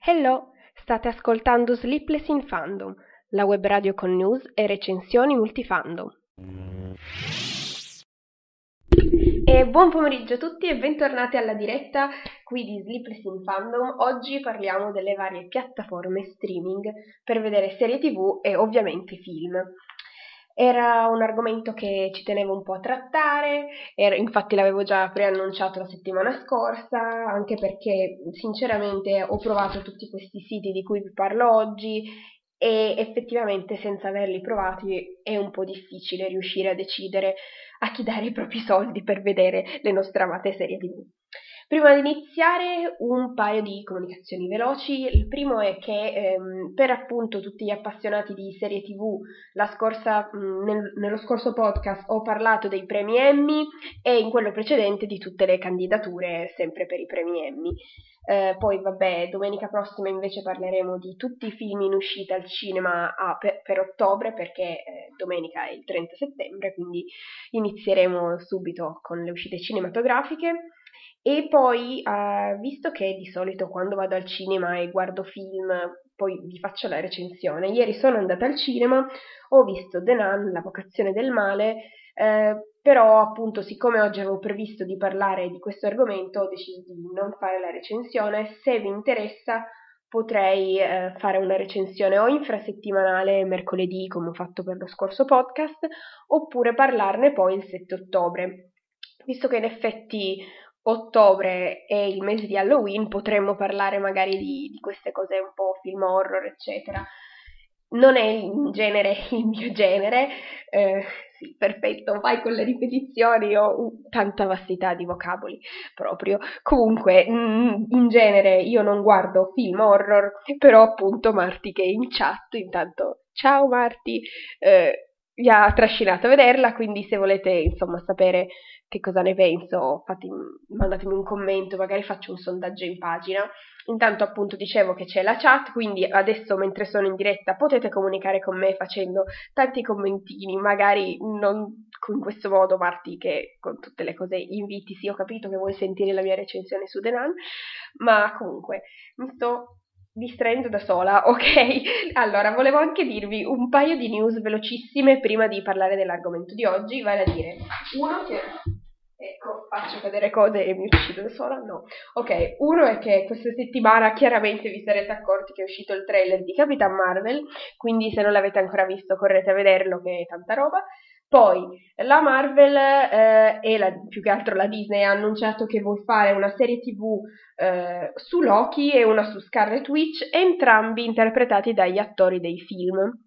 Hello, state ascoltando Sleepless in Fandom, la web radio con news e recensioni multifandom. E buon pomeriggio a tutti e bentornati alla diretta qui di Sleepless in Fandom. Oggi parliamo delle varie piattaforme streaming per vedere serie tv e ovviamente film. Era un argomento che ci tenevo un po' a trattare, era, infatti l'avevo già preannunciato la settimana scorsa, anche perché sinceramente ho provato tutti questi siti di cui vi parlo oggi e effettivamente senza averli provati è un po' difficile riuscire a decidere a chi dare i propri soldi per vedere le nostre amate serie tv. Prima di iniziare un paio di comunicazioni veloci. Il primo è che ehm, per appunto tutti gli appassionati di serie TV, scorsa, mh, nel, nello scorso podcast ho parlato dei premi Emmy e in quello precedente di tutte le candidature sempre per i premi Emmy. Eh, poi vabbè, domenica prossima invece parleremo di tutti i film in uscita al cinema a, per, per, ottobre perché eh, domenica è il 30 settembre, quindi inizieremo subito con le uscite cinematografiche. E poi, uh, visto che di solito quando vado al cinema e guardo film, poi vi faccio la recensione, ieri sono andata al cinema, ho visto The Nun, La vocazione del male, eh, però appunto siccome oggi avevo previsto di parlare di questo argomento ho deciso di non fare la recensione, se vi interessa potrei eh, fare una recensione o infrasettimanale mercoledì come ho fatto per lo scorso podcast oppure parlarne poi il 7 ottobre. Visto che in effetti ottobre è il mese di Halloween, potremmo parlare magari di, di queste cose un po' film horror, eccetera. Non è in genere il mio genere, eh, sì, perfetto, vai con le ripetizioni, ho tanta vastità di vocaboli proprio. Comunque, mm, in genere io non guardo film horror, però appunto Marti che è in chat, intanto ciao Marti, eh, vi ha trascinato a vederla, quindi se volete insomma sapere che cosa ne penso, fatti, mandatemi un commento, magari faccio un sondaggio in pagina. Intanto appunto dicevo che c'è la chat, quindi adesso mentre sono in diretta potete comunicare con me facendo tanti commentini, magari non in questo modo Marti che con tutte le cose inviti, sì ho capito che vuoi sentire la mia recensione su The Nun, ma comunque mi sto distraendo da sola, ok? Allora, volevo anche dirvi un paio di news velocissime prima di parlare dell'argomento di oggi, vale a dire, uno che Ecco, faccio cadere cose e mi uccido da sola? No. Ok, uno è che questa settimana chiaramente vi sarete accorti che è uscito il trailer di Capitan Marvel, quindi se non l'avete ancora visto correte a vederlo che è tanta roba. Poi la Marvel eh, e la, più che altro la Disney ha annunciato che vuole fare una serie tv eh, su Loki e una su Scarlet Witch, entrambi interpretati dagli attori dei film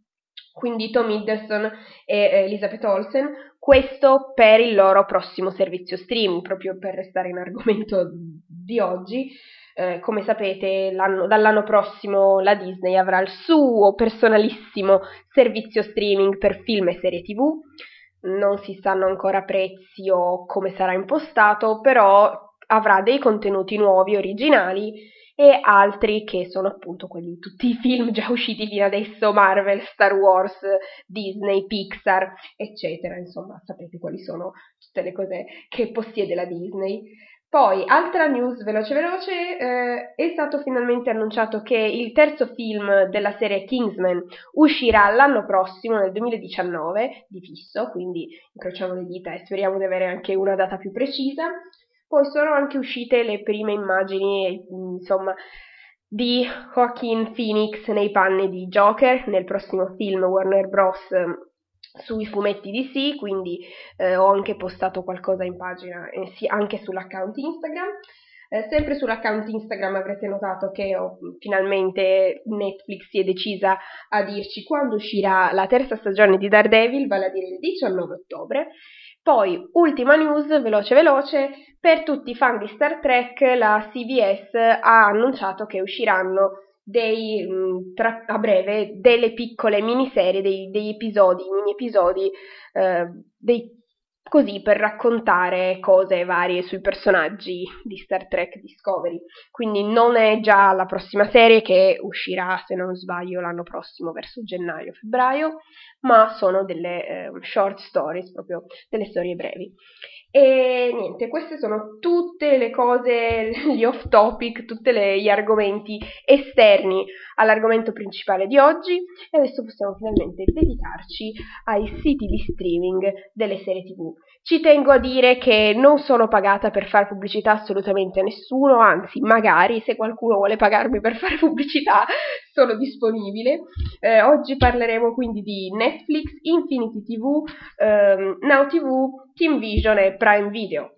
quindi Tom Hiddleston e Elizabeth Olsen, questo per il loro prossimo servizio streaming, proprio per restare in argomento di oggi. Eh, come sapete, dall'anno prossimo la Disney avrà il suo personalissimo servizio streaming per film e serie TV. Non si sanno ancora prezzi o come sarà impostato, però avrà dei contenuti nuovi, originali e altri che sono appunto quelli tutti i film già usciti fino adesso, Marvel, Star Wars, Disney, Pixar, eccetera, insomma sapete quali sono tutte le cose che possiede la Disney. Poi, altra news veloce veloce, eh, è stato finalmente annunciato che il terzo film della serie Kingsman uscirà l'anno prossimo, nel 2019, di fisso, quindi incrociamo le dita e speriamo di avere anche una data più precisa. Poi sono anche uscite le prime immagini, insomma, di Joaquin Phoenix nei panni di Joker nel prossimo film Warner Bros. Sui fumetti di sì, quindi eh, ho anche postato qualcosa in pagina eh, sì, anche sull'account Instagram. Eh, sempre sull'account Instagram avrete notato che oh, finalmente Netflix si è decisa a dirci quando uscirà la terza stagione di Daredevil, vale a dire il 19 ottobre. Poi, ultima news, veloce veloce, per tutti i fan di Star Trek, la CBS ha annunciato che usciranno dei, mm, tra, a breve delle piccole miniserie, dei, degli episodi, mini episodi, eh, dei così per raccontare cose varie sui personaggi di Star Trek Discovery. Quindi non è già la prossima serie che uscirà, se non sbaglio, l'anno prossimo, verso gennaio-febbraio, ma sono delle eh, short stories, proprio delle storie brevi. E niente, queste sono tutte le cose, gli off topic, tutti gli argomenti esterni all'argomento principale di oggi e adesso possiamo finalmente dedicarci ai siti di streaming delle serie tv. Ci tengo a dire che non sono pagata per fare pubblicità assolutamente a nessuno, anzi magari se qualcuno vuole pagarmi per fare pubblicità sono disponibile. Eh, oggi parleremo quindi di Netflix, Infinity TV, ehm, Now TV, Team Vision e Prime Video.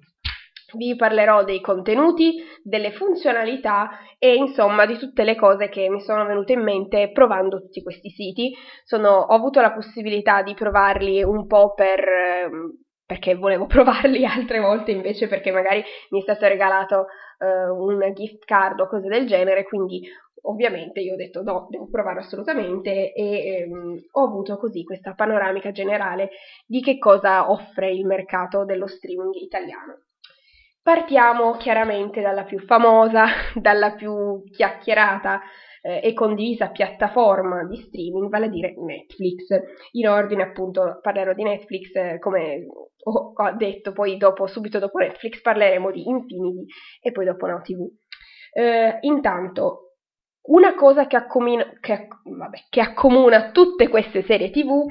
Vi parlerò dei contenuti, delle funzionalità e insomma di tutte le cose che mi sono venute in mente provando tutti questi siti. Sono, ho avuto la possibilità di provarli un po' per, ehm, perché volevo provarli altre volte invece perché magari mi è stato regalato uh, un gift card o cose del genere, quindi ovviamente io ho detto no, devo provare assolutamente e ehm, ho avuto così questa panoramica generale di che cosa offre il mercato dello streaming italiano. Partiamo chiaramente dalla più famosa, dalla più chiacchierata eh, e condivisa piattaforma di streaming, vale a dire Netflix. In ordine appunto parlerò di Netflix eh, come ho, ho, detto, poi dopo, subito dopo Netflix parleremo di Infinity e poi dopo Now TV. Eh, intanto, una cosa che accomuna, che, vabbè, che accomuna tutte queste serie tv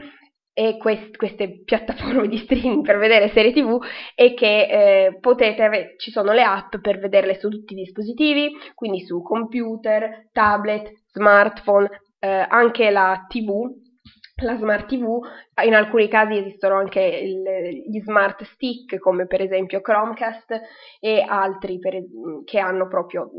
e quest, queste piattaforme di streaming per vedere serie tv è che eh, potete ci sono le app per vederle su tutti i dispositivi, quindi su computer, tablet, smartphone, eh, anche la tv, la smart tv, in alcuni casi esistono anche il, gli smart stick come per esempio Chromecast e altri per, che hanno proprio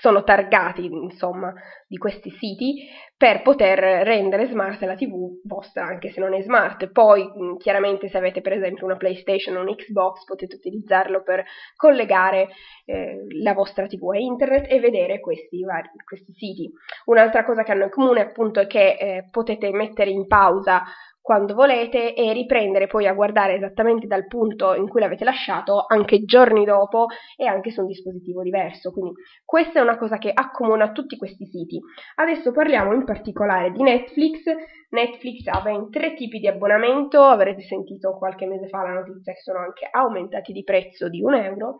sono targati, insomma, di questi siti per poter rendere smart la TV vostra, anche se non è smart. Poi, chiaramente, se avete per esempio una PlayStation o un Xbox, potete utilizzarlo per collegare eh, la vostra TV a internet e vedere questi, vari, questi siti. Un'altra cosa che hanno in comune, appunto, è che eh, potete mettere in pausa quando volete e riprendere poi a guardare esattamente dal punto in cui l'avete lasciato anche giorni dopo e anche su un dispositivo diverso. Quindi questa è una cosa che accomuna tutti questi siti. Adesso parliamo in particolare di Netflix. Netflix ha ben tre tipi di abbonamento, avrete sentito qualche mese fa la notizia che sono anche aumentati di prezzo di un euro,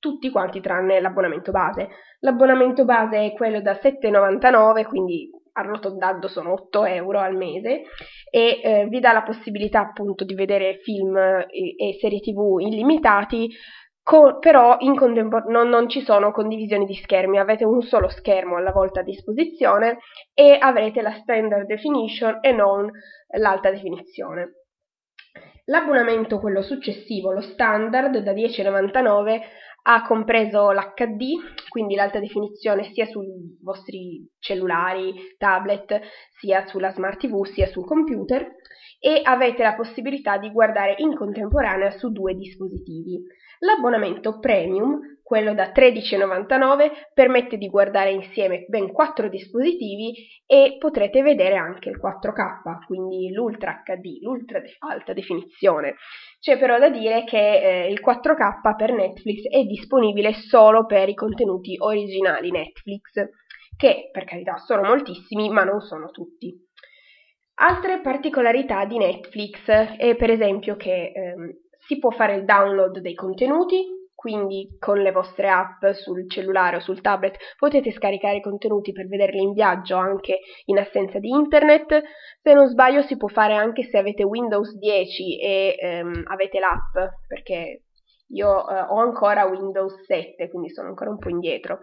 tutti quanti tranne l'abbonamento base. L'abbonamento base è quello da 7,99, quindi arrotondando sono 8 euro al mese e eh, vi dà la possibilità appunto di vedere film e, e serie tv illimitati co- però in contempor- non, non, ci sono condivisioni di schermi, avete un solo schermo alla volta a disposizione e avrete la standard definition e non l'alta definizione. L'abbonamento, quello successivo, lo standard da 10,99 ha compreso l'HD, quindi l'alta definizione sia sui vostri cellulari, tablet, sia sulla smart TV, sia sul computer e avete la possibilità di guardare in contemporanea su due dispositivi. L'abbonamento premium quello da 13,99 permette di guardare insieme ben 4 dispositivi e potrete vedere anche il 4K, quindi l'Ultra HD, l'Ultra alta definizione. C'è però da dire che eh, il 4K per Netflix è disponibile solo per i contenuti originali Netflix, che per carità sono moltissimi, ma non sono tutti. Altre particolarità di Netflix è per esempio che ehm, si può fare il download dei contenuti, quindi con le vostre app sul cellulare o sul tablet potete scaricare i contenuti per vederli in viaggio anche in assenza di internet. Se non sbaglio si può fare anche se avete Windows 10 e ehm, avete l'app, perché io eh, ho ancora Windows 7, quindi sono ancora un po' indietro.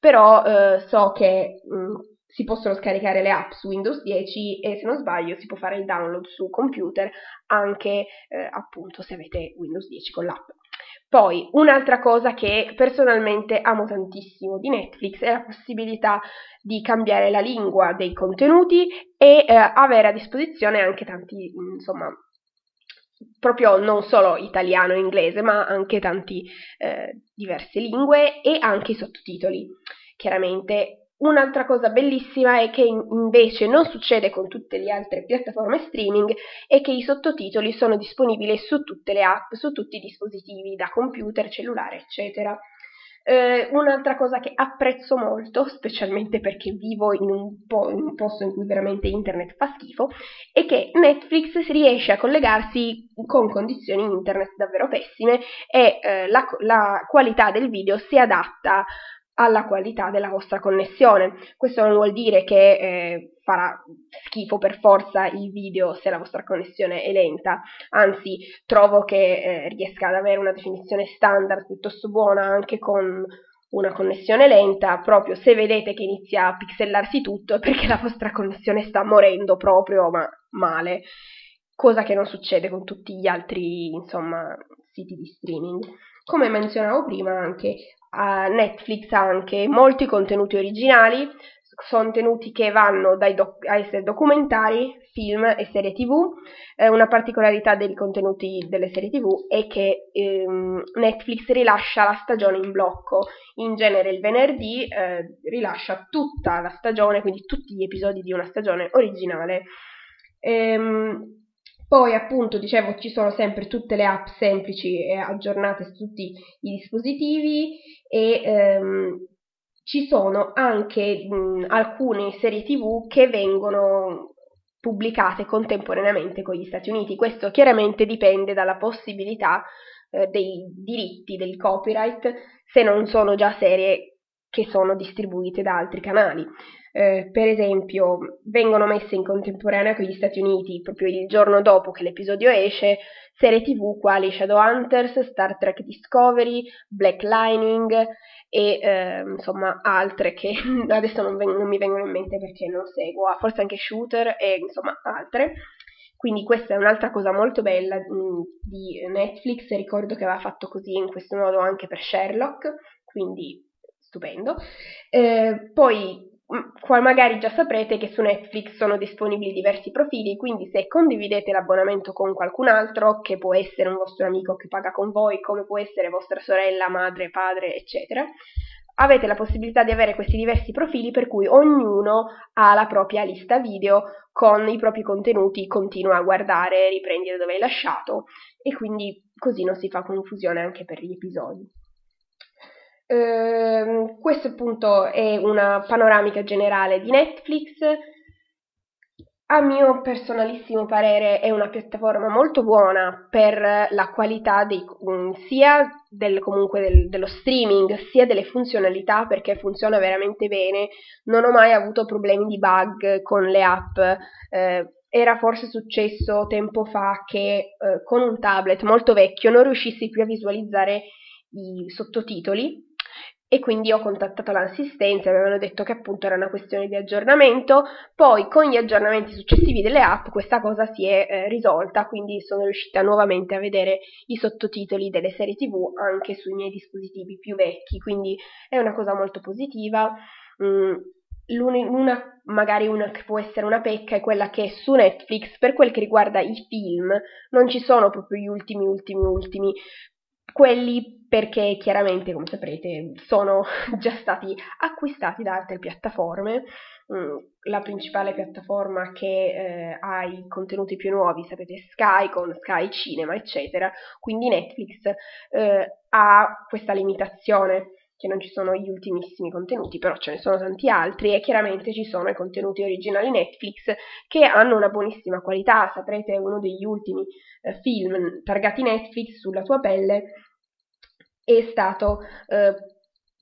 Però eh, so che mh, mm, si possono scaricare le app su Windows 10 e se non sbaglio si può fare il download su computer anche eh, appunto se avete Windows 10 con l'app. Poi, un'altra cosa che personalmente amo tantissimo di Netflix è la possibilità di cambiare la lingua dei contenuti e eh, avere a disposizione anche tanti, insomma, proprio non solo italiano e inglese, ma anche tanti eh, diverse lingue e anche i sottotitoli. Chiaramente Un'altra cosa bellissima è che invece non succede con tutte le altre piattaforme streaming è che i sottotitoli sono disponibili su tutte le app, su tutti i dispositivi, da computer, cellulare, eccetera. Eh, un'altra cosa che apprezzo molto, specialmente perché vivo in un, po- in un, posto in cui veramente internet fa schifo, è che Netflix riesce a collegarsi con condizioni internet davvero pessime e eh, la, la qualità del video si adatta alla qualità della vostra connessione. Questo non vuol dire che eh, farà schifo per forza il video se la vostra connessione è lenta, anzi trovo che eh, riesca ad avere una definizione standard piuttosto buona anche con una connessione lenta, proprio se vedete che inizia a pixellarsi tutto è perché la vostra connessione sta morendo proprio ma male, cosa che non succede con tutti gli altri insomma siti di streaming. Come menzionavo prima anche a Netflix anche molti contenuti originali, contenuti che vanno doc- a essere documentari, film e serie tv. Eh, una particolarità dei contenuti delle serie tv è che ehm, Netflix rilascia la stagione in blocco, in genere il venerdì eh, rilascia tutta la stagione, quindi tutti gli episodi di una stagione originale. Ehm, poi appunto dicevo ci sono sempre tutte le app semplici e aggiornate su tutti i dispositivi e ehm, ci sono anche mh, alcune serie tv che vengono pubblicate contemporaneamente con gli Stati Uniti. Questo chiaramente dipende dalla possibilità eh, dei diritti del copyright se non sono già serie che sono distribuite da altri canali eh, per esempio, vengono messe in contemporanea con gli Stati Uniti proprio il giorno dopo che l'episodio esce, serie tv quali Shadowhunters, Star Trek Discovery, Black Lining e eh, insomma altre che adesso non, veng- non, mi vengono in mente perché non seguo, ah, forse anche Shooter e insomma altre. Quindi questa è un'altra cosa molto bella mm, di Netflix, ricordo che aveva fatto così in questo modo anche per Sherlock, quindi stupendo. Eh, poi qua magari già saprete che su Netflix sono disponibili diversi profili, quindi se condividete l'abbonamento con qualcun altro, che può essere un vostro amico che paga con voi, come può essere vostra sorella, madre, padre, eccetera, avete la possibilità di avere questi diversi profili per cui ognuno ha la propria lista video con i propri contenuti, continua a guardare, riprendi da dove hai lasciato e quindi così non si fa confusione anche per gli episodi. Ehm, questo appunto è una panoramica generale di Netflix. A mio personalissimo parere è una piattaforma molto buona per la qualità dei, mm, sia del, comunque del, dello streaming sia delle funzionalità perché funziona veramente bene. Non ho mai avuto problemi di bug con le app. Eh, era forse successo tempo fa che eh, con un tablet molto vecchio non riuscissi più a visualizzare i sottotitoli e quindi ho contattato l'assistenza, mi avevano detto che appunto era una questione di aggiornamento, poi con gli aggiornamenti successivi delle app questa cosa si è eh, risolta, quindi sono riuscita nuovamente a vedere i sottotitoli delle serie tv anche sui miei dispositivi più vecchi, quindi è una cosa molto positiva. Mm, una, magari una che può essere una pecca è quella che su Netflix, per quel che riguarda i film, non ci sono proprio gli ultimi, ultimi, ultimi, quelli perché chiaramente, come saprete, sono già stati acquistati da altre piattaforme. Mm, la principale piattaforma che eh, ha i contenuti più nuovi, sapete, Sky con Sky Cinema, eccetera. Quindi Netflix eh, ha questa limitazione che non ci sono gli ultimissimi contenuti, però ce ne sono tanti altri e chiaramente ci sono i contenuti originali Netflix che hanno una buonissima qualità. Saprete, uno degli ultimi eh, film targati Netflix sulla tua pelle è stato eh,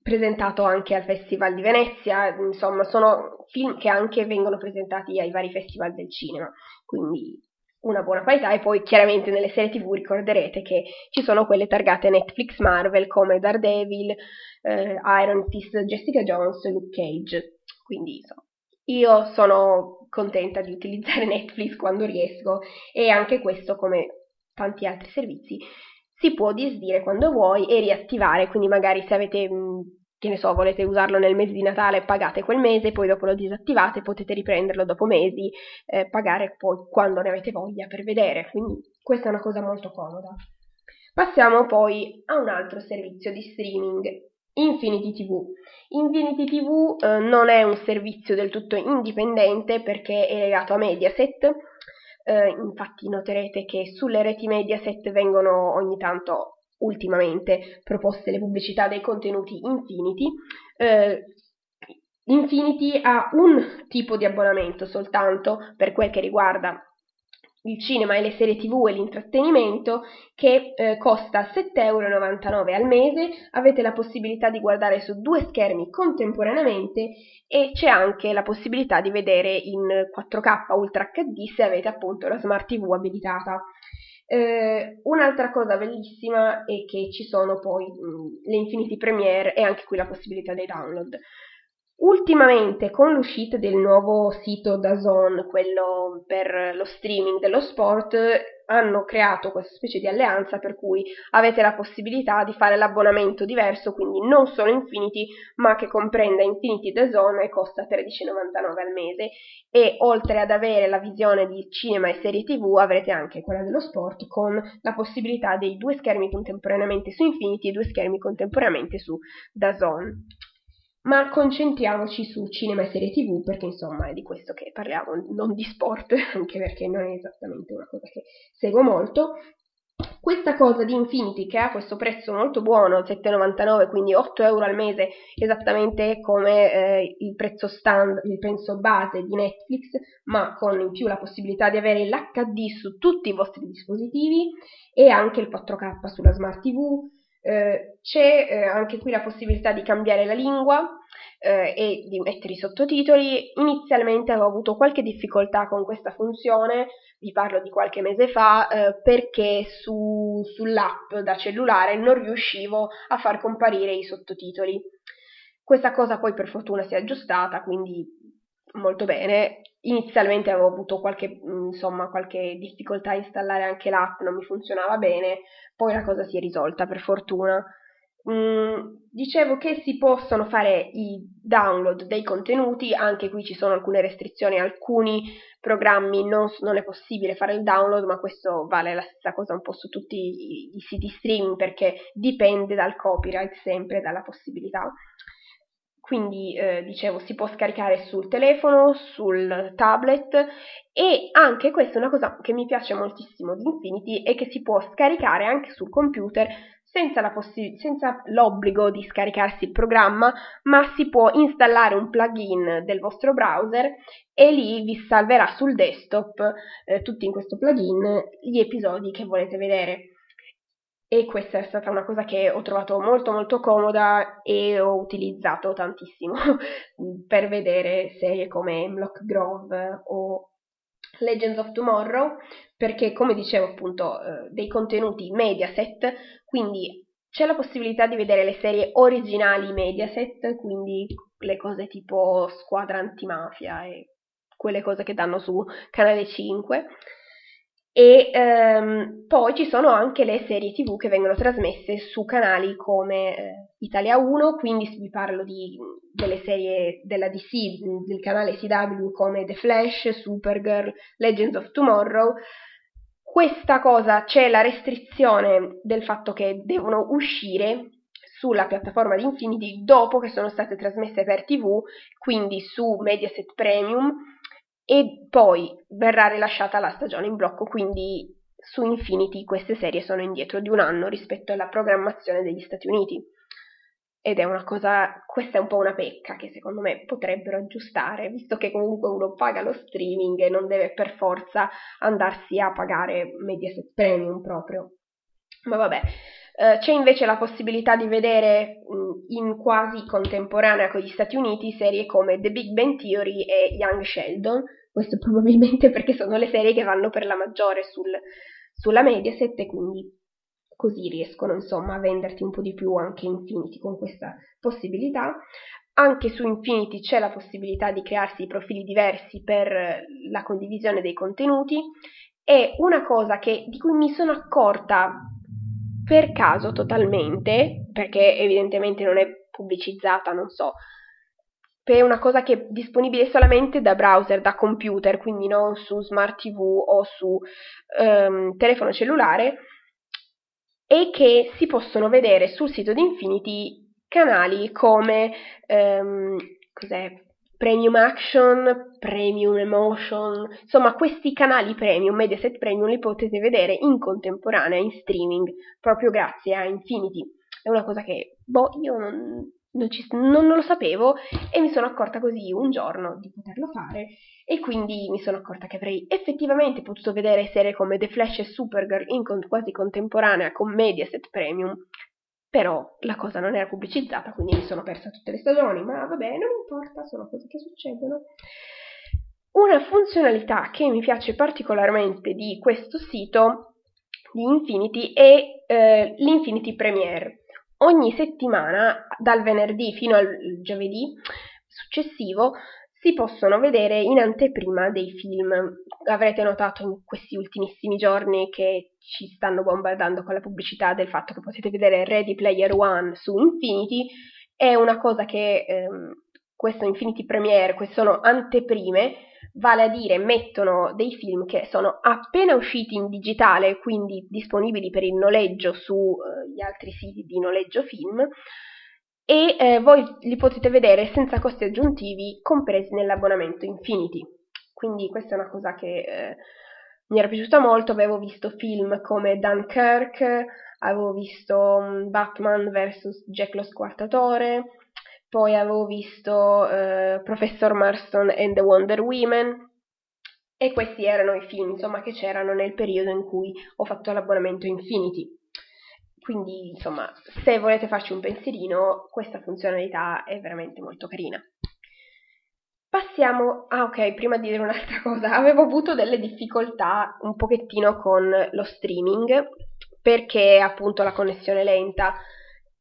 presentato anche al Festival di Venezia, insomma sono film che anche vengono presentati ai vari festival del cinema, quindi una buona qualità. E poi chiaramente nelle serie tv ricorderete che ci sono quelle targate Netflix Marvel come Daredevil, eh, Iron Fist, Jessica Jones, Luke Cage, quindi insomma io sono contenta di utilizzare Netflix quando riesco e anche questo come tanti altri servizi si può disdire quando vuoi e riattivare, quindi magari se avete, mm, che ne so, volete usarlo nel mese di Natale, pagate quel mese, poi dopo lo disattivate, potete riprenderlo dopo mesi, eh, pagare poi quando ne avete voglia per vedere, quindi questa è una cosa molto comoda. Passiamo poi a un altro servizio di streaming Infinity TV. Infinity TV eh, non è un servizio del tutto indipendente perché è legato a Mediaset. Eh, infatti noterete che sulle reti Mediaset vengono ogni tanto ultimamente proposte le pubblicità dei contenuti Infinity. Eh, Infinity ha un tipo di abbonamento soltanto per quel che riguarda il cinema e le serie tv e l'intrattenimento che eh, costa 7,99 euro al mese, avete la possibilità di guardare su due schermi contemporaneamente e c'è anche la possibilità di vedere in 4K Ultra HD se avete appunto la Smart TV abilitata. Eh, un'altra cosa bellissima è che ci sono poi mh, le Infinity Premiere e anche qui la possibilità dei download. Ultimamente, con l'uscita del nuovo sito DAZN, quello per lo streaming dello sport, hanno creato questa specie di alleanza per cui avete la possibilità di fare l'abbonamento diverso, quindi non solo Infinity, ma che comprenda Infinity DAZN e costa 13,99 al mese. E oltre ad avere la visione di cinema e serie TV, avrete anche quella dello sport con la possibilità dei due schermi contemporaneamente su Infinity e due schermi contemporaneamente su DAZN ma concentriamoci su cinema e serie tv perché insomma è di questo che parliamo, non di sport, anche perché non è esattamente una cosa che seguo molto. Questa cosa di Infinity che ha questo prezzo molto buono, 7,99, quindi 8 euro al mese, esattamente come eh, il prezzo stand, il prezzo base di Netflix, ma con in più la possibilità di avere l'HD su tutti i vostri dispositivi e anche il 4K sulla Smart TV, eh, c'è eh, anche qui la possibilità di cambiare la lingua eh, e di mettere i sottotitoli. Inizialmente avevo avuto qualche difficoltà con questa funzione, vi parlo di qualche mese fa, eh, perché su, sull'app da cellulare non riuscivo a far comparire i sottotitoli. Questa cosa poi per fortuna si è aggiustata, quindi molto bene. Inizialmente avevo avuto qualche, mm, insomma, qualche difficoltà a installare anche l'app, non mi funzionava bene, poi la cosa si è risolta per fortuna. Mm, dicevo che si possono fare i download dei contenuti, anche qui ci sono alcune restrizioni, alcuni programmi non, non, è possibile fare il download, ma questo vale la stessa cosa un po' su tutti i, i siti streaming perché dipende dal copyright sempre, dalla possibilità. Quindi, eh, dicevo, si può scaricare sul telefono, sul tablet e anche questa è una cosa che mi piace moltissimo di Infinity è che si può scaricare anche sul computer senza, possi- senza l'obbligo di scaricarsi il programma, ma si può installare un plugin del vostro browser e lì vi salverà sul desktop, eh, tutti in questo plugin, gli episodi che volete vedere e questa è stata una cosa che ho trovato molto molto comoda e ho utilizzato tantissimo per vedere serie come Hemlock Grove o Legends of Tomorrow perché come dicevo appunto eh, dei contenuti Mediaset quindi c'è la possibilità di vedere le serie originali Mediaset quindi le cose tipo Squadra Antimafia e quelle cose che danno su Canale 5 e ehm, poi ci sono anche le serie tv che vengono trasmesse su canali come eh, Italia 1, quindi vi parlo di, delle serie della DC, del canale CW come The Flash, Supergirl, Legends of Tomorrow. Questa cosa c'è la restrizione del fatto che devono uscire sulla piattaforma di Infinity dopo che sono state trasmesse per TV, quindi su Mediaset Premium e poi verrà rilasciata la stagione in blocco, quindi su Infinity queste serie sono indietro di un anno rispetto alla programmazione degli Stati Uniti. Ed è una cosa, questa è un po' una pecca che secondo me potrebbero aggiustare, visto che comunque uno paga lo streaming e non deve per forza andarsi a pagare Mediaset Premium proprio. Ma vabbè, eh, c'è invece la possibilità di vedere mh, in quasi contemporanea con gli Stati Uniti serie come The Big Bang Theory e Young Sheldon, questo probabilmente perché sono le serie che vanno per la maggiore sul, sulla Mediaset e quindi così riescono insomma a venderti un po' di più anche Infinity con questa possibilità. Anche su Infinity c'è la possibilità di crearsi profili diversi per la condivisione dei contenuti e una cosa che, di cui mi sono accorta per caso totalmente, perché evidentemente non è pubblicizzata, non so, per una cosa che è disponibile solamente da browser, da computer, quindi non su smart TV o su um, telefono cellulare, e che si possono vedere sul sito di Infinity canali come ehm, cos'è? Premium Action, Premium Emotion, insomma questi canali premium, Mediaset Premium li potete vedere in contemporanea in streaming proprio grazie a Infinity. È una cosa che, boh, io non, non, ci, non, non, lo sapevo e mi sono accorta così un giorno di poterlo fare e quindi mi sono accorta che avrei effettivamente potuto vedere serie come The Flash e Supergirl in con, quasi contemporanea con Mediaset Premium però la cosa non era pubblicizzata quindi mi sono persa tutte le stagioni ma vabbè non importa sono cose che succedono. Una funzionalità che mi piace particolarmente di questo sito di Infinity è eh, l'Infinity Premiere. Ogni settimana, dal venerdì fino al giovedì successivo, si possono vedere in anteprima dei film. Avrete notato in questi ultimissimi giorni che ci stanno bombardando con la pubblicità del fatto che potete vedere Ready Player One su Infinity. È una cosa che ehm, questo Infinity Premiere, queste sono anteprime, vale a dire mettono dei film che sono appena usciti in digitale, quindi disponibili per il noleggio sugli eh, altri siti di noleggio film, e eh, voi li potete vedere senza costi aggiuntivi compresi nell'abbonamento Infinity. Quindi questa è una cosa che eh, mi era piaciuta molto, avevo visto film come Dunkirk, avevo visto um, Batman vs Jack lo Squartatore, poi avevo visto eh, Professor Marston and the Wonder Women e questi erano i film insomma che c'erano nel periodo in cui ho fatto l'abbonamento Infinity. Quindi insomma se volete farci un pensierino questa funzionalità è veramente molto carina. Passiamo, ah ok, prima di dire un'altra cosa, avevo avuto delle difficoltà un pochettino con lo streaming perché appunto la connessione lenta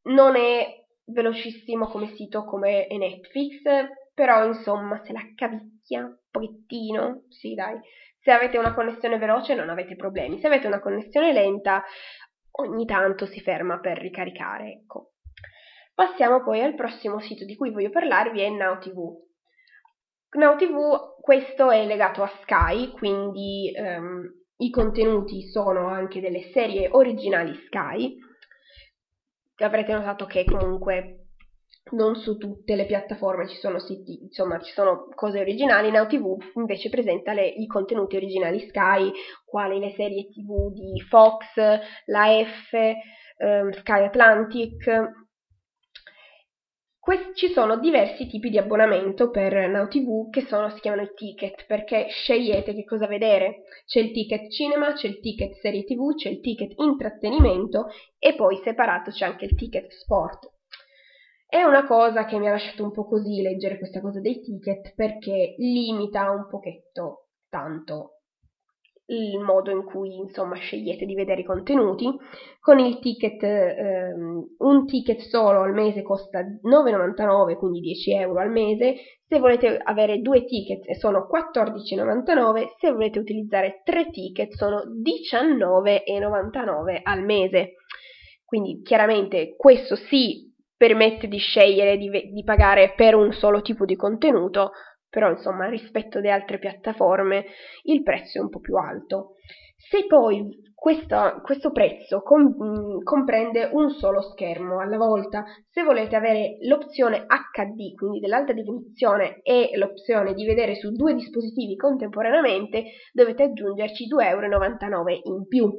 non è velocissimo come sito come Netflix, però insomma se la cavicchia un pochettino, sì dai, se avete una connessione veloce non avete problemi, se avete una connessione lenta ogni tanto si ferma per ricaricare, ecco. Passiamo poi al prossimo sito di cui voglio parlarvi, è NowTV. NowTV, questo è legato a Sky, quindi um, i contenuti sono anche delle serie originali Sky, avrete notato che comunque non su tutte le piattaforme ci sono siti, insomma, ci sono cose originali. Now TV invece presenta le, i contenuti originali Sky, quali le serie TV di Fox, la F, ehm, Sky Atlantic, Quest- ci sono diversi tipi di abbonamento per Now TV che sono, si chiamano i ticket perché scegliete che cosa vedere. C'è il ticket cinema, c'è il ticket serie TV, c'è il ticket intrattenimento e poi separato c'è anche il ticket sport. È una cosa che mi ha lasciato un po' così leggere questa cosa dei ticket perché limita un pochetto tanto il modo in cui insomma scegliete di vedere i contenuti. Con il ticket, ehm, un ticket solo al mese costa 9,99, quindi 10 euro al mese. Se volete avere due ticket sono 14,99, se volete utilizzare tre ticket sono 19,99 al mese. Quindi chiaramente questo sì permette di scegliere di, di pagare per un solo tipo di contenuto, però insomma rispetto alle altre piattaforme il prezzo è un po' più alto. Se poi questo, questo prezzo com, comprende un solo schermo alla volta, se volete avere l'opzione HD, quindi dell'alta definizione, e l'opzione di vedere su due dispositivi contemporaneamente, dovete aggiungerci 2,99 euro in più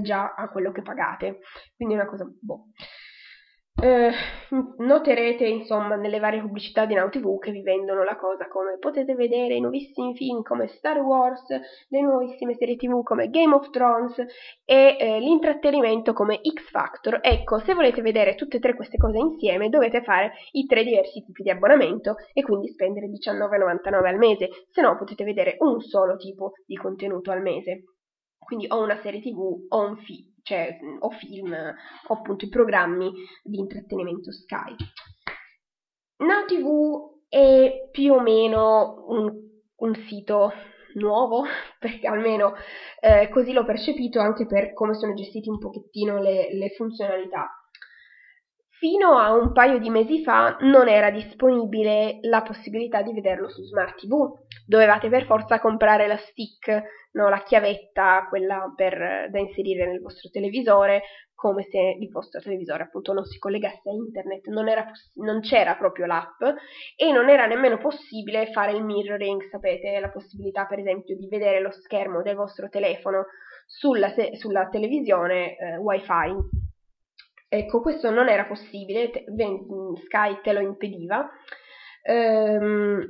già a quello che pagate. Quindi è una cosa boh. Eh, noterete insomma nelle varie pubblicità di Now TV che vi vendono la cosa come potete vedere i nuovissimi film come Star Wars, le nuovissime serie TV come Game of Thrones e eh, l'intrattenimento come X Factor. Ecco, se volete vedere tutte e tre queste cose insieme dovete fare i tre diversi tipi di abbonamento e quindi spendere 19,99 al mese, se no potete vedere un solo tipo di contenuto al mese. Quindi o una serie TV o un film cioè, o film o appunto i programmi di intrattenimento Sky. Now TV è più o meno un, un sito nuovo, perché almeno eh, così l'ho percepito anche per come sono gestiti un pochettino le, le funzionalità. Fino a un paio di mesi fa non era disponibile la possibilità di vederlo su Smart TV. Dovevate per forza comprare la stick, no, la chiavetta, quella per, da inserire nel vostro televisore, come se il vostro televisore appunto non si collegasse a internet, non, poss- non c'era proprio l'app e non era nemmeno possibile fare il mirroring, sapete, la possibilità per esempio di vedere lo schermo del vostro telefono sulla, sulla televisione eh, wifi. Ecco, questo non era possibile, te- Sky te lo impediva. Ehm,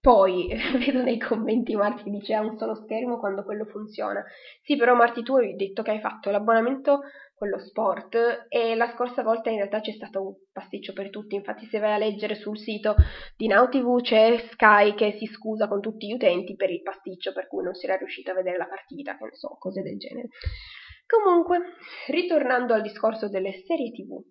poi vedo nei commenti Marti che dice ha un solo schermo quando quello funziona. Sì, però Marti tu hai detto che hai fatto l'abbonamento quello sport e la scorsa volta in realtà c'è stato un pasticcio per tutti, infatti se vai a leggere sul sito di NowTV c'è Sky che si scusa con tutti gli utenti per il pasticcio per cui non si era riuscito a vedere la partita, che ne so, cose del genere. Comunque, ritornando al discorso delle serie TV,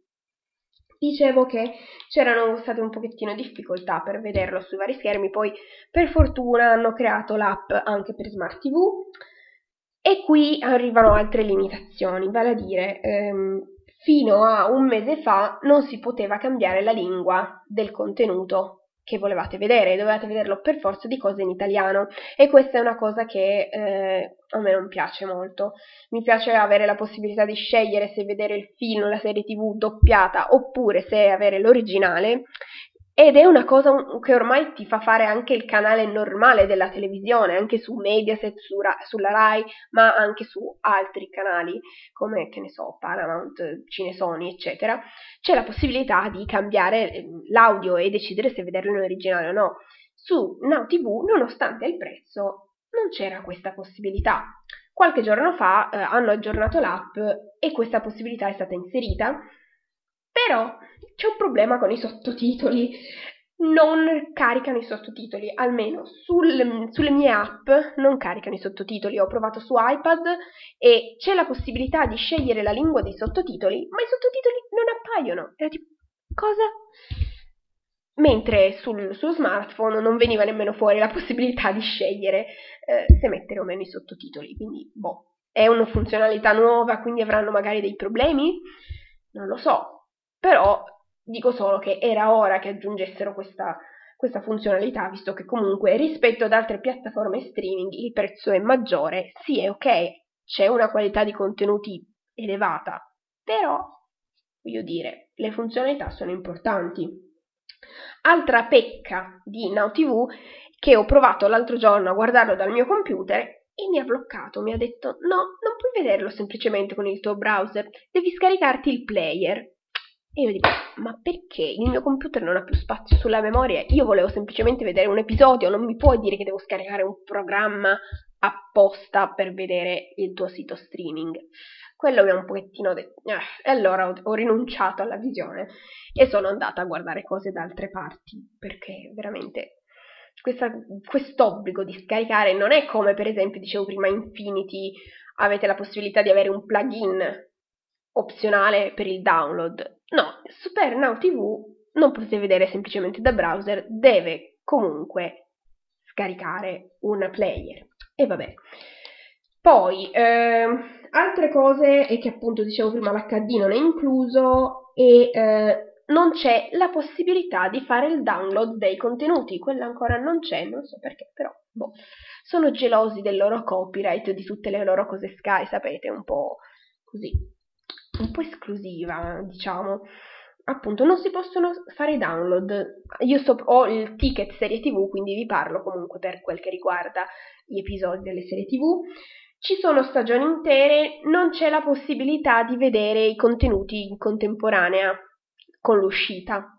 dicevo che c'erano state un pochettino difficoltà per vederlo sui vari schermi, poi per fortuna hanno creato l'app anche per Smart TV e qui arrivano altre limitazioni, vale a dire, ehm, fino a un mese fa non si poteva cambiare la lingua del contenuto che volevate vedere, dovevate vederlo per forza di cose in italiano e questa è una cosa che eh, a me non piace molto. Mi piace avere la possibilità di scegliere se vedere il film la serie tv doppiata oppure se avere l'originale ed è una cosa che ormai ti fa fare anche il canale normale della televisione, anche su Mediaset, su Ra- sulla Rai, ma anche su altri canali come, che ne so, Paramount, Cinesoni, eccetera. C'è la possibilità di cambiare ehm, l'audio e decidere se vederlo in originale o no. Su Now TV, nonostante il prezzo, non c'era questa possibilità. Qualche giorno fa eh, hanno aggiornato l'app e questa possibilità è stata inserita però c'è un problema con i sottotitoli. Non caricano i sottotitoli, almeno sul, sulle mie app non caricano i sottotitoli. Ho provato su iPad e c'è la possibilità di scegliere la lingua dei sottotitoli, ma i sottotitoli non appaiono. Era tipo, cosa? Mentre sul, sullo smartphone non veniva nemmeno fuori la possibilità di scegliere eh, se mettere o meno i sottotitoli. Quindi, boh, è una funzionalità nuova, quindi avranno magari dei problemi? Non lo so, però dico solo che era ora che aggiungessero questa, questa funzionalità, visto che comunque rispetto ad altre piattaforme streaming il prezzo è maggiore. Sì, è ok, c'è una qualità di contenuti elevata, però, voglio dire, le funzionalità sono importanti. Altra pecca di NowTV che ho provato l'altro giorno a guardarlo dal mio computer e mi ha bloccato, mi ha detto no, non puoi vederlo semplicemente con il tuo browser, devi scaricarti il player. E io dico, ma perché il mio computer non ha più spazio sulla memoria? Io volevo semplicemente vedere un episodio, non mi puoi dire che devo scaricare un programma apposta per vedere il tuo sito streaming. Quello mi ha un pochettino detto, eh, e allora ho, ho rinunciato alla visione e sono andata a guardare cose da altre parti, perché veramente questa, quest'obbligo di scaricare non è come per esempio dicevo prima Infinity avete la possibilità di avere un plugin opzionale per il download No, Super Now TV non potete vedere semplicemente da browser, deve comunque scaricare un player. E vabbè. Poi, eh, altre cose è che appunto dicevo prima l'HD non è incluso e eh, non c'è la possibilità di fare il download dei contenuti, quella ancora non c'è, non so perché, però boh, sono gelosi del loro copyright, di tutte le loro cose Sky, sapete, un po' così un po' esclusiva, diciamo. Appunto, non si possono fare download. Io so, ho il ticket serie TV, quindi vi parlo comunque per quel che riguarda gli episodi delle serie TV. Ci sono stagioni intere, non c'è la possibilità di vedere i contenuti in contemporanea con l'uscita.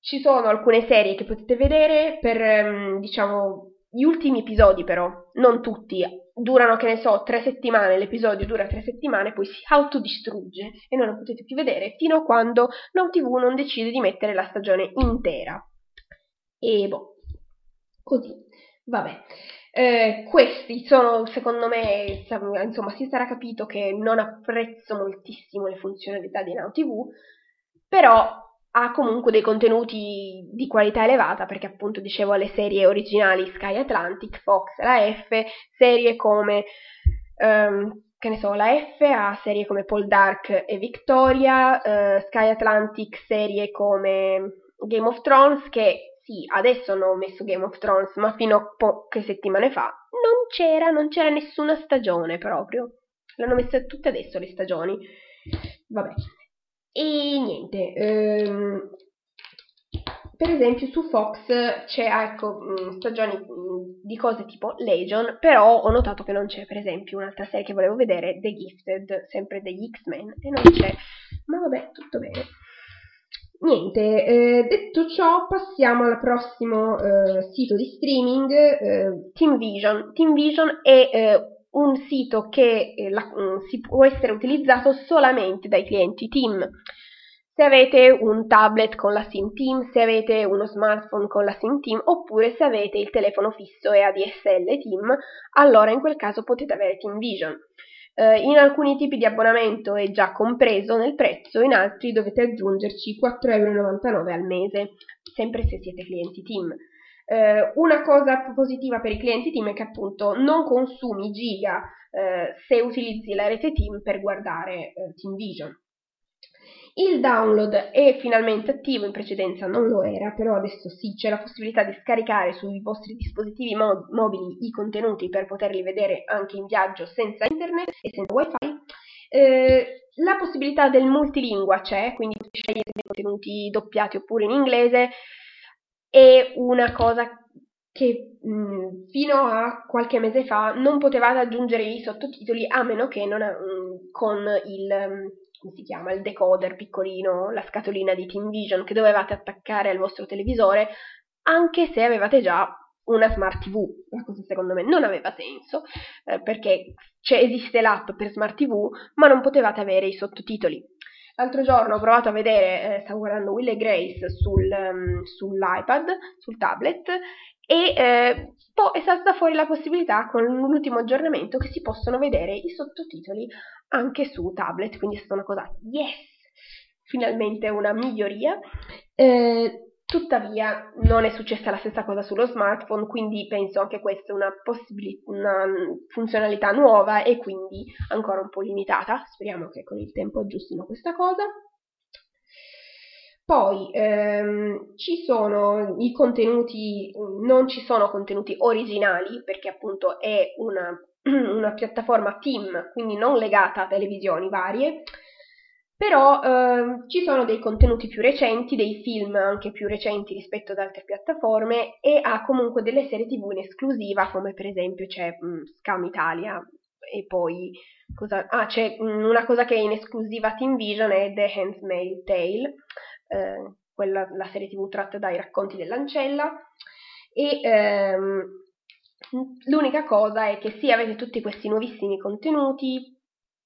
Ci sono alcune serie che potete vedere per, ehm, diciamo, gli ultimi episodi però, non tutti, durano, che ne so, tre settimane, l'episodio dura tre settimane, poi si autodistrugge e non lo potete più vedere fino a quando NowTV non decide di mettere la stagione intera. E boh, così, vabbè. Eh, questi sono, secondo me, insomma, si sarà capito che non apprezzo moltissimo le funzionalità di NowTV, però ha comunque dei contenuti di qualità elevata, perché appunto dicevo le serie originali Sky Atlantic, Fox, la F, serie come um, che ne so, la F ha serie come Paul Dark e Victoria, eh, Sky Atlantic serie come Game of Thrones che sì, adesso hanno messo Game of Thrones, ma fino a poche settimane fa non c'era, non c'era nessuna stagione proprio. L'hanno messa tutte adesso le stagioni. Vabbè. E niente, ehm, per esempio su Fox c'è ecco, mm, stagioni mm, di cose tipo Legion, però ho notato che non c'è per esempio un'altra serie che volevo vedere, The Gifted, sempre degli X-Men, e non c'è. Ma vabbè, tutto bene. Niente, eh, detto ciò passiamo al prossimo eh, sito di streaming, eh, Team Vision. Team Vision è eh, un sito che eh, la, mm, si può essere utilizzato solamente dai clienti Team se avete un tablet con la SIM Team, se avete uno smartphone con la SIM Team, oppure se avete il telefono fisso e ADSL Team, allora in quel caso potete avere Team Vision. Eh, in alcuni tipi di abbonamento è già compreso nel prezzo, in altri dovete aggiungerci 4,99€ al mese, sempre se siete clienti Team. Eh, una cosa positiva per i clienti Team è che appunto non consumi giga eh, se utilizzi la rete Team per guardare eh, Team Vision. Il download è finalmente attivo, in precedenza non lo era, però adesso sì, c'è la possibilità di scaricare sui vostri dispositivi mo- mobili i contenuti per poterli vedere anche in viaggio senza internet e senza wifi. Eh, la possibilità del multilingua c'è, quindi potete scegliere contenuti doppiati oppure in inglese, è una cosa che mh, fino a qualche mese fa non potevate aggiungere i sottotitoli a meno che non, mh, con il si chiama, il decoder piccolino, la scatolina di Team Vision che dovevate attaccare al vostro televisore, anche se avevate già una smart TV. La cosa secondo me non aveva senso, eh, perché esiste l'app per smart TV, ma non potevate avere i sottotitoli. L'altro giorno ho provato a vedere, eh, stavo guardando Will e Grace sul, um, sull'iPad, sul tablet, e eh, poi è saltata fuori la possibilità con l'ultimo aggiornamento che si possono vedere i sottotitoli anche su tablet, quindi è stata una cosa yes, finalmente una miglioria. Eh, tuttavia non è successa la stessa cosa sullo smartphone, quindi penso anche questa una, possibili- una funzionalità nuova e quindi ancora un po' limitata. Speriamo che con il tempo aggiustino questa cosa. Poi ehm, ci sono i contenuti, non ci sono contenuti originali perché appunto è una, una piattaforma team, quindi non legata a televisioni varie, però ehm, ci sono dei contenuti più recenti, dei film anche più recenti rispetto ad altre piattaforme e ha comunque delle serie tv in esclusiva come per esempio c'è mh, mm, Scam Italia e poi cosa, ah, c'è mh, mm, una cosa che è in esclusiva Team Vision è The Handmaid's Tale eh, quella, la serie tv tratta dai racconti dell'ancella e ehm, l'unica cosa è che sì avete tutti questi nuovissimi contenuti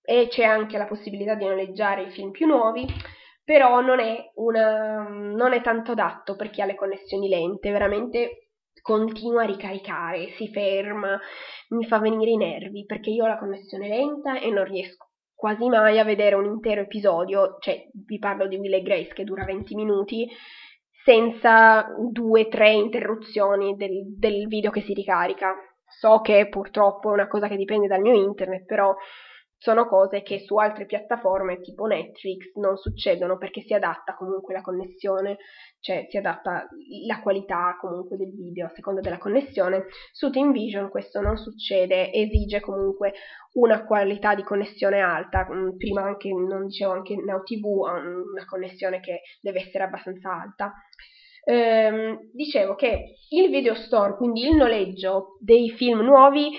e c'è anche la possibilità di noleggiare i film più nuovi però non è, una, non è tanto adatto per chi ha le connessioni lente veramente continua a ricaricare, si ferma, mi fa venire i nervi perché io ho la connessione lenta e non riesco quasi mai a vedere un intero episodio, cioè vi parlo di Will e Grace che dura 20 minuti, senza due o tre interruzioni del, del video che si ricarica. So che purtroppo è una cosa che dipende dal mio internet, però sono cose che su altre piattaforme tipo Netflix non succedono perché si adatta comunque la connessione, cioè si adatta la qualità comunque del video a seconda della connessione. Su TeamVision questo non succede, esige comunque una qualità di connessione alta, mm, prima anche, non dicevo anche Now TV ha una connessione che deve essere abbastanza alta. Ehm, dicevo che il video store, quindi il noleggio dei film nuovi,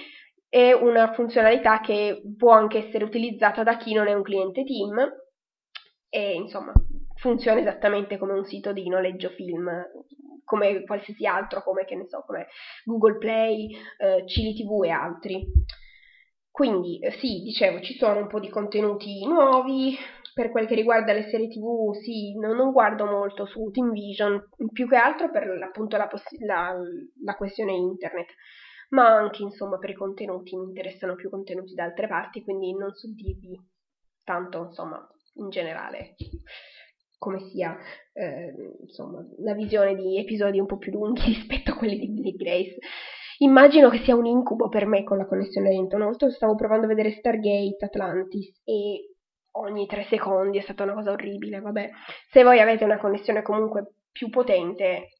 è una funzionalità che può anche essere utilizzata da chi non è un cliente team e insomma funziona esattamente come un sito di noleggio film come qualsiasi altro come so come Google Play, eh, Cili TV e altri. Quindi eh, sì dicevo ci sono un po' di contenuti nuovi per quel che riguarda le serie tv sì non, non guardo molto su TeamVision più che altro per appunto la, poss- la, la questione internet ma anche insomma per i contenuti, mi interessano più contenuti da altre parti, quindi non dirvi tanto insomma in generale come sia eh, insomma la visione di episodi un po' più lunghi rispetto a quelli di Billy Grace. Immagino che sia un incubo per me con la connessione lenta. Una volta stavo provando a vedere Stargate Atlantis e ogni tre secondi è stata una cosa orribile, vabbè. Se voi avete una connessione comunque più potente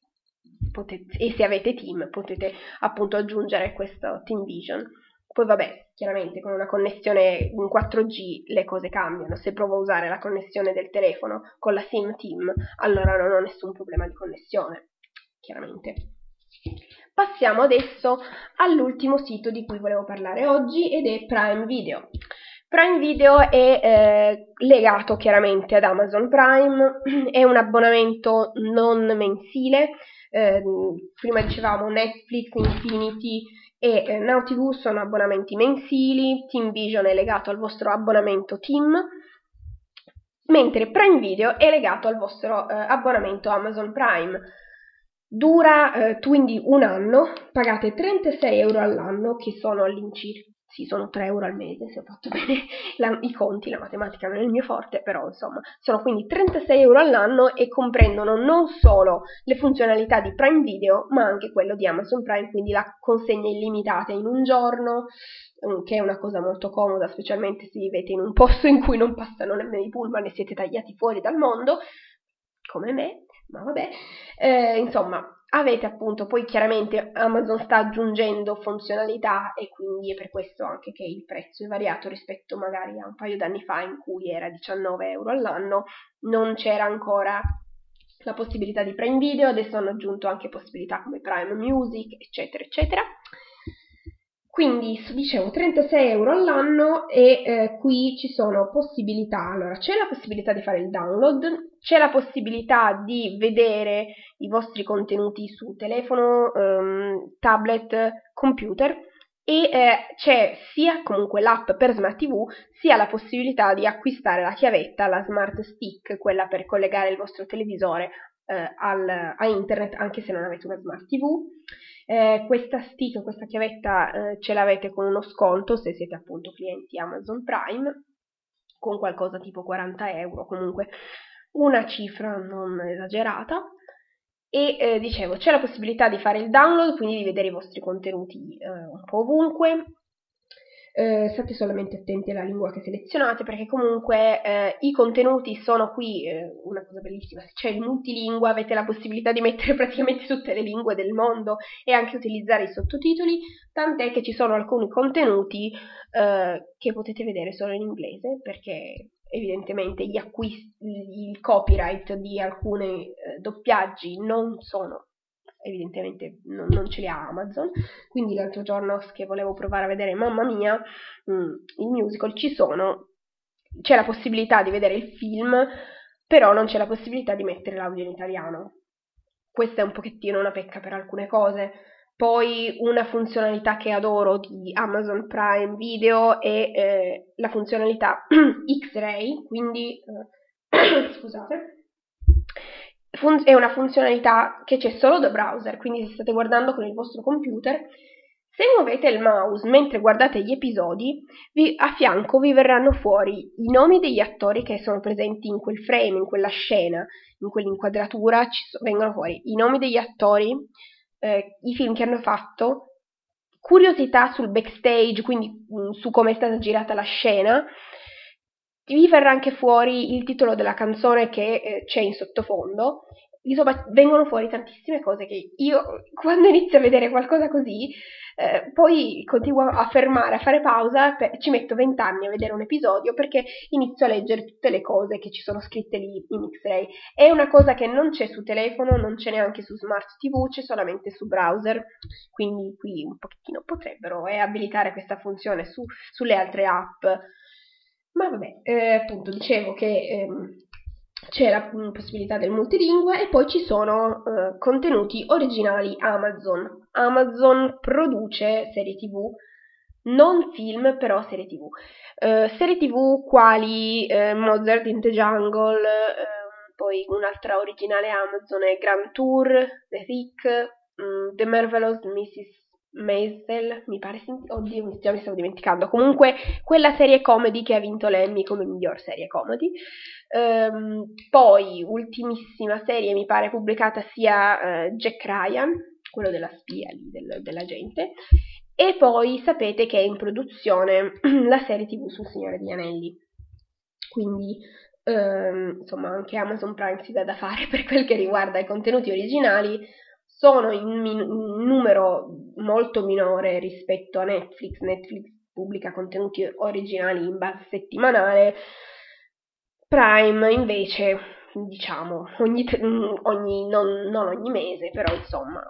potete, e se avete Team potete appunto aggiungere questo Team Vision. Poi vabbè, chiaramente con una connessione in 4G le cose cambiano. Se provo a usare la connessione del telefono con la SIM Team, allora non ho nessun problema di connessione, chiaramente. Passiamo adesso all'ultimo sito di cui volevo parlare oggi ed è Prime Video. Prime Video è eh, legato chiaramente ad Amazon Prime, è un abbonamento non mensile, eh, prima dicevamo Netflix, Infinity e eh, Now TV sono abbonamenti mensili, Team Vision è legato al vostro abbonamento Team, mentre Prime Video è legato al vostro eh, abbonamento Amazon Prime. Dura eh, quindi un anno, pagate 36 euro all'anno, che sono all'incirca sì, sono 3 euro al mese, se ho fatto bene la, i conti, la matematica non è il mio forte, però insomma, sono quindi 36 euro all'anno e comprendono non solo le funzionalità di Prime Video, ma anche quello di Amazon Prime, quindi la consegna illimitata in un giorno, mm, che è una cosa molto comoda, specialmente se vivete in un posto in cui non passano nemmeno i pullman e siete tagliati fuori dal mondo, come me, ma vabbè, eh, insomma, avete appunto, poi chiaramente Amazon sta aggiungendo funzionalità e quindi è per questo anche che il prezzo è variato rispetto magari a un paio d'anni fa in cui era 19 euro all'anno, non c'era ancora la possibilità di Prime Video, adesso hanno aggiunto anche possibilità come Prime Music, eccetera, eccetera. Quindi, dicevo, 36 euro all'anno e eh, qui ci sono possibilità, allora c'è la possibilità di fare il download, c'è la possibilità di vedere i vostri contenuti su telefono, ehm, tablet, computer e eh, c'è sia comunque l'app per Smart TV sia la possibilità di acquistare la chiavetta, la Smart Stick, quella per collegare il vostro televisore eh, al, a internet anche se non avete una Smart TV eh, questa stick, questa chiavetta eh, ce l'avete con uno sconto se siete appunto clienti Amazon Prime, con qualcosa tipo 40 euro, comunque una cifra non esagerata. E eh, dicevo, c'è la possibilità di fare il download, quindi di vedere i vostri contenuti eh, un po' ovunque, eh, state solamente attenti alla lingua che selezionate perché comunque eh, i contenuti sono qui, eh, una cosa bellissima, se c'è il multilingua avete la possibilità di mettere praticamente tutte le lingue del mondo e anche utilizzare i sottotitoli, tant'è che ci sono alcuni contenuti eh, che potete vedere solo in inglese perché evidentemente gli acquisti, il copyright di alcuni eh, doppiaggi non sono evidentemente non, non, ce li ha Amazon, quindi l'altro giorno che volevo provare a vedere Mamma Mia, mm, il musical, ci sono, c'è la possibilità di vedere il film, però non c'è la possibilità di mettere l'audio in italiano. Questa è un pochettino una pecca per alcune cose. Poi una funzionalità che adoro di Amazon Prime Video è eh, la funzionalità X-Ray, quindi eh, scusate, fun- è una funzionalità che c'è solo da browser, quindi se state guardando con il vostro computer, se muovete il mouse mentre guardate gli episodi, vi, a fianco vi verranno fuori i nomi degli attori che sono presenti in quel frame, in quella scena, in quell'inquadratura, so, vengono fuori i nomi degli attori, eh, i film che hanno fatto, curiosità sul backstage, quindi mh, mm, su come è stata girata la scena, vi verrà anche fuori il titolo della canzone che eh, c'è in sottofondo. Insomma, vengono fuori tantissime cose che io, quando inizio a vedere qualcosa così, eh, poi continuo a fermare, a fare pausa, per, ci metto vent'anni a vedere un episodio perché inizio a leggere tutte le cose che ci sono scritte lì in X-Ray. È una cosa che non c'è su telefono, non c'è neanche su Smart TV, c'è solamente su browser, quindi qui un pochettino potrebbero eh, abilitare questa funzione su, sulle altre app ma vabbè, eh, appunto dicevo che ehm, c'è la possibilità del multilingua e poi ci sono eh, contenuti originali Amazon. Amazon produce serie tv, non film, però serie tv. Eh, serie tv quali eh, Mozart in the Jungle, ehm, poi un'altra originale Amazon è Grand Tour, The Thick, The Marvelous Mrs. Maisel, mi pare, oddio, già mi stavo dimenticando. Comunque, quella serie comedy che ha vinto l'Emmy come miglior serie comedy. Um, poi, ultimissima serie, mi pare pubblicata sia uh, Jack Ryan, quello della spia lì, del, della gente. E poi sapete che è in produzione la serie TV sul Signore degli Anelli. Quindi, ehm, insomma, anche Amazon Prime si dà da fare per quel che riguarda i contenuti originali. Sono in, min- in numero molto minore rispetto a Netflix. Netflix pubblica contenuti originali in base settimanale. Prime invece, diciamo, ogni, ogni non, non ogni mese, però insomma,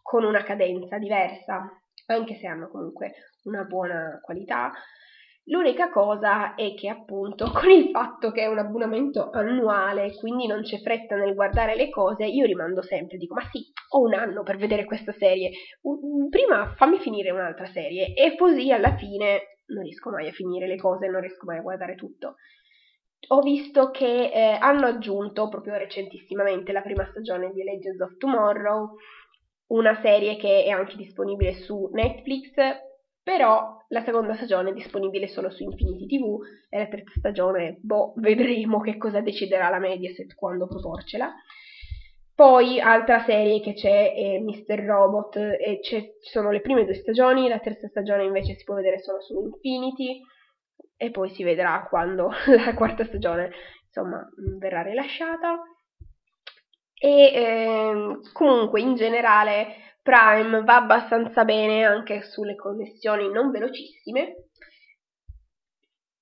con una cadenza diversa, anche se hanno comunque una buona qualità. L'unica cosa è che appunto con il fatto che è un abbonamento annuale, quindi non c'è fretta nel guardare le cose, io rimando sempre, dico ma sì, ho un anno per vedere questa serie, prima fammi finire un'altra serie e così alla fine non riesco mai a finire le cose, non riesco mai a guardare tutto. Ho visto che eh, hanno aggiunto proprio recentissimamente la prima stagione di Legends of Tomorrow, una serie che è anche disponibile su Netflix, però la seconda stagione è disponibile solo su Infinity TV e la terza stagione, boh, vedremo che cosa deciderà la Mediaset quando proporcela. Poi altra serie che c'è è Mr. Robot e ci sono le prime due stagioni, la terza stagione invece si può vedere solo su Infinity e poi si vedrà quando la quarta stagione insomma verrà rilasciata. E eh, comunque in generale Prime va abbastanza bene anche sulle connessioni non velocissime.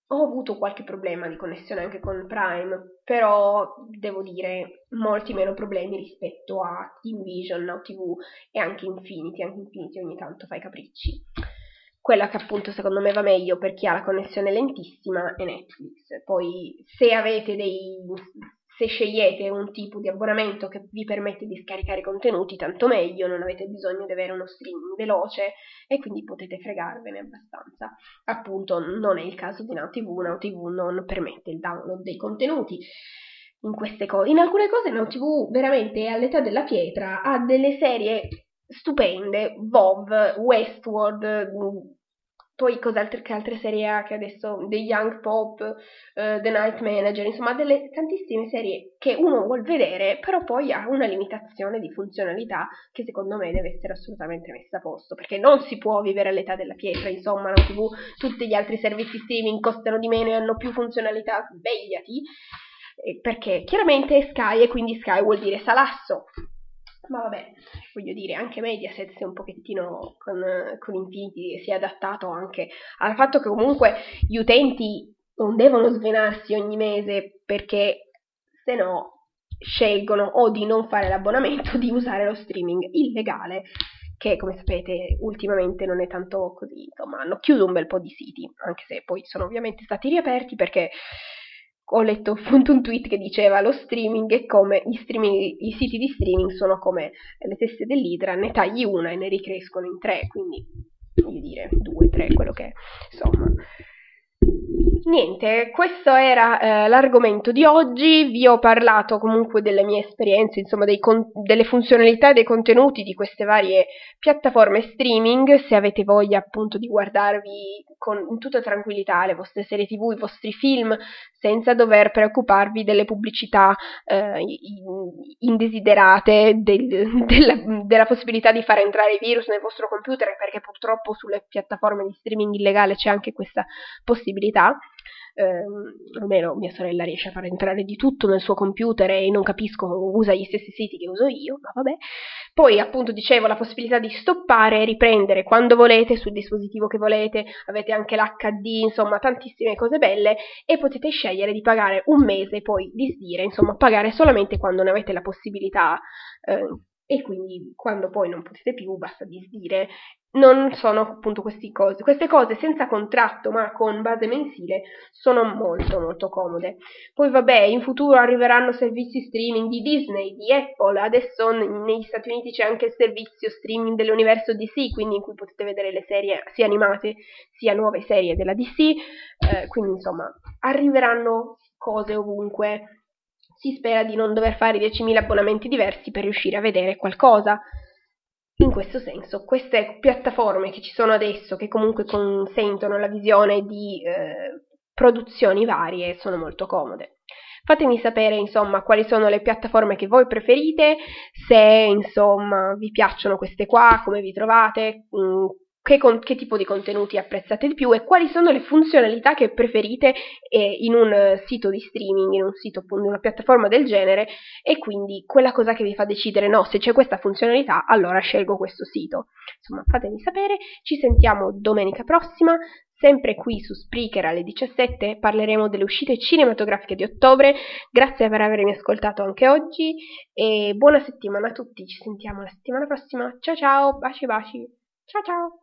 Ho avuto qualche problema di connessione anche con Prime, però devo dire molti meno problemi rispetto a TeamVision, Now TV e anche Infinity. Anche Infinity ogni tanto fa i capricci. Quella che appunto secondo me va meglio per chi ha la connessione lentissima è Netflix. Poi se avete dei se scegliete un tipo di abbonamento che vi permette di scaricare contenuti, tanto meglio, non avete bisogno di avere uno streaming veloce e quindi potete fregarvene abbastanza. Appunto, non è il caso di NowTV, NowTV non permette il download dei contenuti. In, queste cose, in alcune cose NowTV veramente è all'età della pietra, ha delle serie stupende, VOV, Westworld, poi cos'altro che altre serie ha? Che adesso The Young Pop, uh, The Night Manager, insomma delle tantissime serie che uno vuol vedere, però poi ha una limitazione di funzionalità che secondo me deve essere assolutamente messa a posto, perché non si può vivere all'età della pietra, insomma, la TV, tutti gli altri servizi streaming costano di meno e hanno più funzionalità, svegliati, perché chiaramente è Sky e quindi Sky vuol dire salasso, ma vabbè, voglio dire, anche Mediaset si è un pochettino con, con Infinity si è adattato anche al fatto che comunque gli utenti non devono svenarsi ogni mese perché se no scelgono o di non fare l'abbonamento o di usare lo streaming illegale che come sapete ultimamente non è tanto così, insomma hanno chiuso un bel po' di siti, anche se poi sono ovviamente stati riaperti perché ho letto appunto un tweet che diceva lo streaming è come streaming, i siti di streaming sono come le teste dell'idra, ne tagli una e ne ricrescono in tre, quindi voglio dire due, tre, quello che è, insomma. Niente, questo era eh, l'argomento di oggi, vi ho parlato comunque delle mie esperienze, insomma con- delle funzionalità e dei contenuti di queste varie piattaforme streaming, se avete voglia appunto di guardarvi con, tutta tranquillità le vostre serie tv, i vostri film, senza dover preoccuparvi delle pubblicità eh, indesiderate, del, della, della possibilità di far entrare virus nel vostro computer, perché purtroppo sulle piattaforme di streaming illegale c'è anche questa possibilità eh, almeno mia sorella riesce a far entrare di tutto nel suo computer e non capisco, usa gli stessi siti che uso io, ma vabbè. Poi appunto dicevo la possibilità di stoppare e riprendere quando volete sul dispositivo che volete, avete anche l'HD, insomma tantissime cose belle e potete scegliere di pagare un mese e poi disdire, insomma pagare solamente quando ne avete la possibilità. Eh, e quindi quando poi non potete più basta disdire non sono appunto queste cose. Queste cose senza contratto ma con base mensile sono molto molto comode. Poi vabbè, in futuro arriveranno servizi streaming di Disney, di Apple, adesso negli Stati Uniti c'è anche il servizio streaming dell'universo DC, quindi in cui potete vedere le serie sia animate sia nuove serie della DC, eh, quindi insomma arriveranno cose ovunque. Si spera di non dover fare 10.000 abbonamenti diversi per riuscire a vedere qualcosa in questo senso, queste piattaforme che ci sono adesso, che comunque consentono la visione di eh, produzioni varie, sono molto comode. Fatemi sapere, insomma, quali sono le piattaforme che voi preferite, se, insomma, vi piacciono queste qua, come vi trovate, mh, mm, che, con, che, tipo di contenuti apprezzate di più e quali sono le funzionalità che preferite eh, in un sito di streaming, in un sito in una piattaforma del genere e quindi quella cosa che vi fa decidere no, se c'è questa funzionalità allora scelgo questo sito. Insomma, fatemi sapere, ci sentiamo domenica prossima, sempre qui su Spreaker alle 17 parleremo delle uscite cinematografiche di ottobre. Grazie per avermi ascoltato anche oggi e buona settimana a tutti, ci sentiamo la settimana prossima. Ciao ciao, baci baci. Ciao ciao.